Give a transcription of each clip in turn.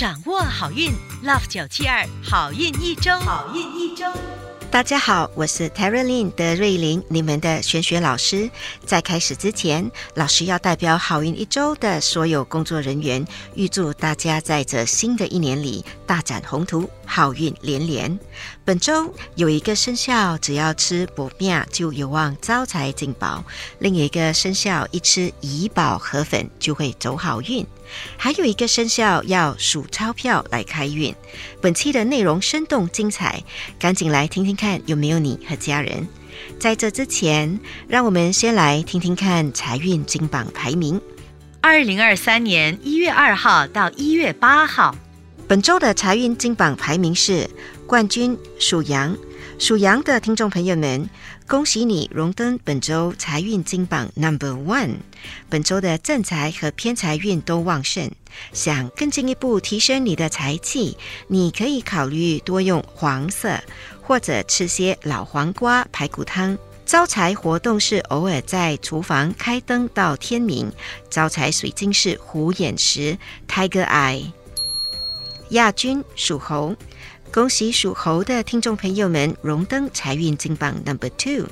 掌握好运，Love 九七二好运一周，好运一周。大家好，我是 t e r l i n 德瑞琳，你们的玄学老师。在开始之前，老师要代表好运一周的所有工作人员，预祝大家在这新的一年里大展宏图，好运连连。本周有一个生肖，只要吃薄面就有望招财进宝；另一个生肖一吃怡宝河粉就会走好运。还有一个生肖要数钞票来开运。本期的内容生动精彩，赶紧来听听看有没有你和家人。在这之前，让我们先来听听看财运金榜排名。二零二三年一月二号到一月八号，本周的财运金榜排名是冠军属羊。属羊的听众朋友们，恭喜你荣登本周财运金榜 Number One。本周的正财和偏财运都旺盛，想更进一步提升你的财气，你可以考虑多用黄色，或者吃些老黄瓜排骨汤。招财活动是偶尔在厨房开灯到天明。招财水晶是虎眼石 Tiger Eye。亚军属猴。恭喜属猴的听众朋友们荣登财运金榜 Number Two。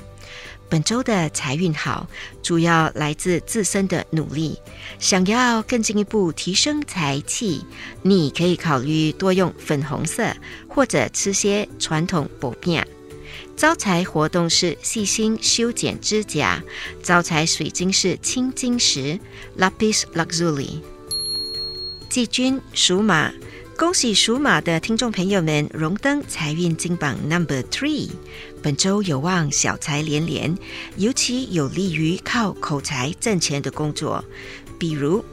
本周的财运好，主要来自自身的努力。想要更进一步提升财气，你可以考虑多用粉红色，或者吃些传统薄面。招财活动是细心修剪指甲。招财水晶是青金石 Lapis Lazuli。季军属马。恭喜属马的听众朋友们荣登财运金榜 Number Three，本周有望小财连连，尤其有利于靠口才挣钱的工作，比如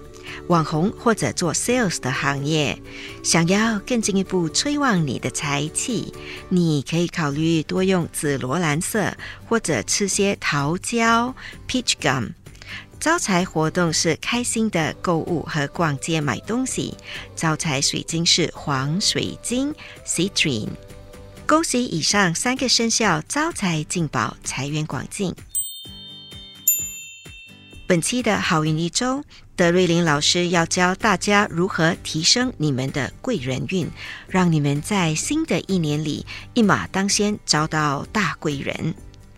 网红或者做 sales 的行业。想要更进一步催旺你的财气，你可以考虑多用紫罗兰色，或者吃些桃胶 （peach gum）。招财活动是开心的购物和逛街买东西。招财水晶是黄水晶 （Citrine）。恭喜以上三个生肖招财进宝，财源广进。本期的好运一周，德瑞琳老师要教大家如何提升你们的贵人运，让你们在新的一年里一马当先，招到大贵人。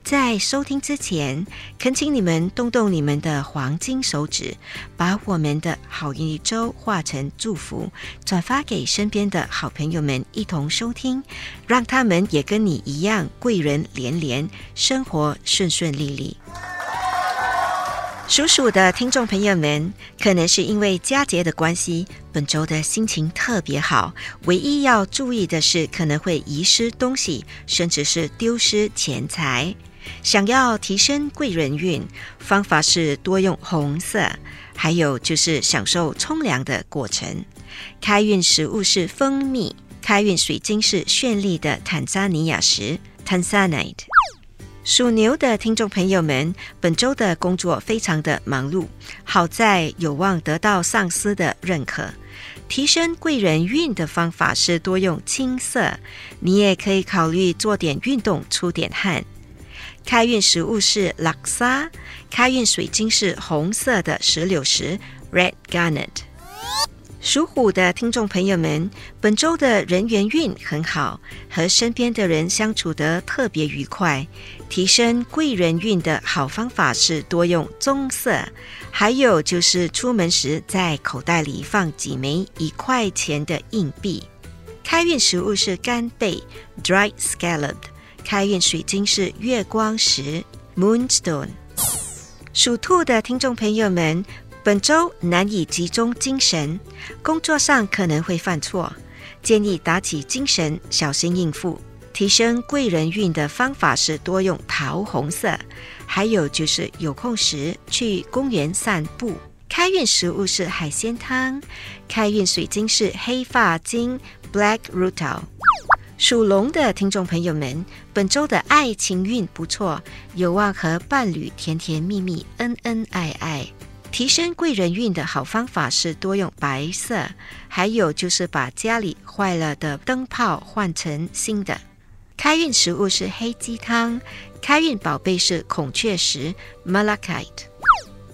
在收听之前，恳请你们动动你们的黄金手指，把我们的好运一周化成祝福，转发给身边的好朋友们一同收听，让他们也跟你一样贵人连连，生活顺顺利利。属鼠的听众朋友们，可能是因为佳节的关系，本周的心情特别好。唯一要注意的是，可能会遗失东西，甚至是丢失钱财。想要提升贵人运，方法是多用红色，还有就是享受冲凉的过程。开运食物是蜂蜜，开运水晶是绚丽的坦桑尼亚石 （Tanzanite）。属牛的听众朋友们，本周的工作非常的忙碌，好在有望得到上司的认可。提升贵人运的方法是多用青色，你也可以考虑做点运动，出点汗。开运食物是拉沙，开运水晶是红色的石榴石 （Red Garnet）。属虎的听众朋友们，本周的人缘运很好，和身边的人相处得特别愉快。提升贵人运的好方法是多用棕色，还有就是出门时在口袋里放几枚一块钱的硬币。开运食物是干贝 （Dried Scallop）。开运水晶是月光石 （Moonstone）。属兔的听众朋友们，本周难以集中精神，工作上可能会犯错，建议打起精神，小心应付。提升贵人运的方法是多用桃红色，还有就是有空时去公园散步。开运食物是海鲜汤，开运水晶是黑发晶 （Black Rutil）。属龙的听众朋友们，本周的爱情运不错，有望和伴侣甜甜蜜蜜、恩恩爱爱。提升贵人运的好方法是多用白色，还有就是把家里坏了的灯泡换成新的。开运食物是黑鸡汤，开运宝贝是孔雀石 （Malachite）。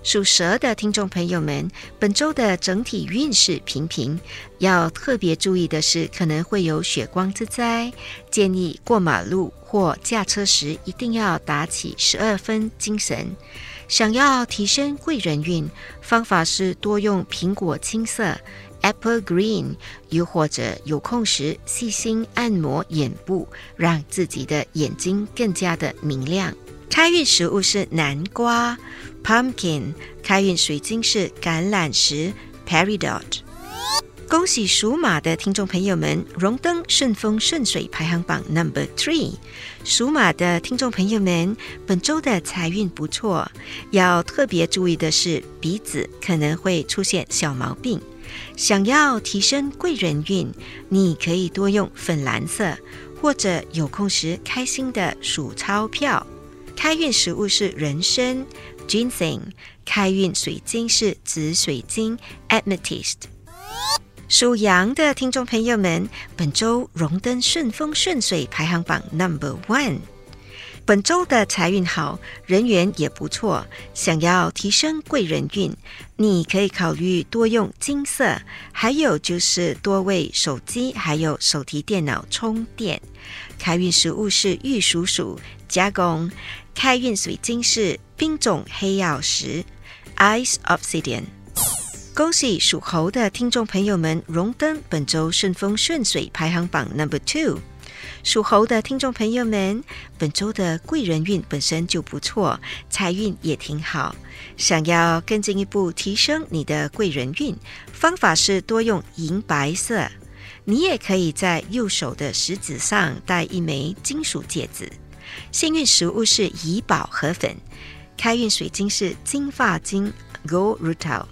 属蛇的听众朋友们，本周的整体运势平平，要特别注意的是，可能会有血光之灾，建议过马路或驾车时一定要打起十二分精神。想要提升贵人运，方法是多用苹果青色 （Apple Green），又或者有空时细心按摩眼部，让自己的眼睛更加的明亮。开运食物是南瓜。Pumpkin 开运水晶是橄榄石 Peridot。恭喜属马的听众朋友们荣登顺风顺水排行榜 Number Three。属马的听众朋友们，本周的财运不错，要特别注意的是鼻子可能会出现小毛病。想要提升贵人运，你可以多用粉蓝色，或者有空时开心的数钞票。开运食物是人参。Ginseng 开运水晶是紫水晶 Amethyst。属羊的听众朋友们，本周荣登顺风顺水排行榜 Number One。本周的财运好，人缘也不错。想要提升贵人运，你可以考虑多用金色，还有就是多为手机还有手提电脑充电。开运食物是玉蜀黍加工。开运水晶是冰种黑曜石 （Ice Obsidian）。恭喜属猴的听众朋友们荣登本周顺风顺水排行榜 Number Two。属猴的听众朋友们，本周的贵人运本身就不错，财运也挺好。想要更进一步提升你的贵人运，方法是多用银白色。你也可以在右手的食指上戴一枚金属戒指。幸运食物是怡宝河粉，开运水晶是金发晶 Gold Rutil。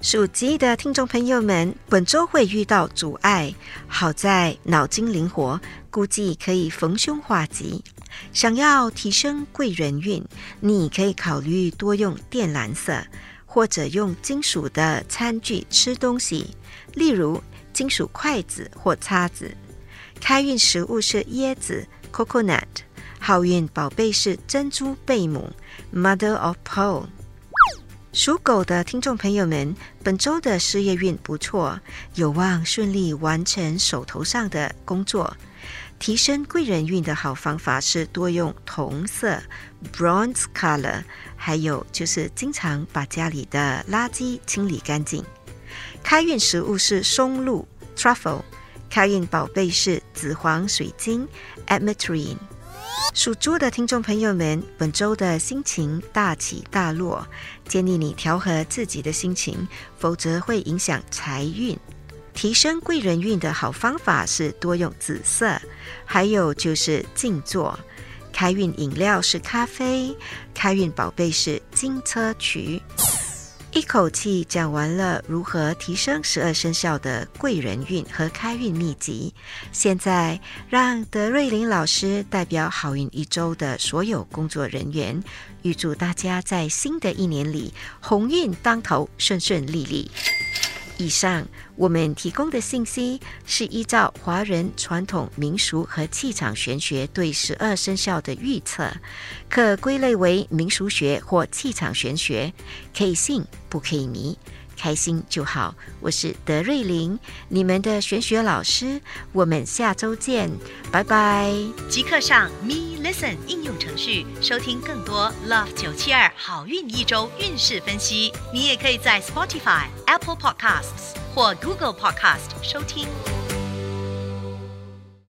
属鸡的听众朋友们，本周会遇到阻碍，好在脑筋灵活，估计可以逢凶化吉。想要提升贵人运，你可以考虑多用靛蓝色，或者用金属的餐具吃东西，例如金属筷子或叉子。开运食物是椰子。Coconut，好运宝贝是珍珠贝母，Mother of Pearl。属狗的听众朋友们，本周的事业运不错，有望顺利完成手头上的工作。提升贵人运的好方法是多用同色 （Bronze Color），还有就是经常把家里的垃圾清理干净。开运食物是松露 （Truffle）。开运宝贝是紫黄水晶 Ametrine。属猪的听众朋友们，本周的心情大起大落，建议你调和自己的心情，否则会影响财运。提升贵人运的好方法是多用紫色，还有就是静坐。开运饮料是咖啡，开运宝贝是金车渠。一口气讲完了如何提升十二生肖的贵人运和开运秘籍，现在让德瑞琳老师代表好运一周的所有工作人员，预祝大家在新的一年里鸿运当头，顺顺利利。以上我们提供的信息是依照华人传统民俗和气场玄学对十二生肖的预测，可归类为民俗学或气场玄学，可以信不可以迷，开心就好。我是德瑞琳，你们的玄学老师，我们下周见，拜拜。即刻上咪 Listen 应用程序收听更多 Love 九七二好运一周运势分析，你也可以在 Spotify。Apple Podcasts 或 Google Podcast 收听。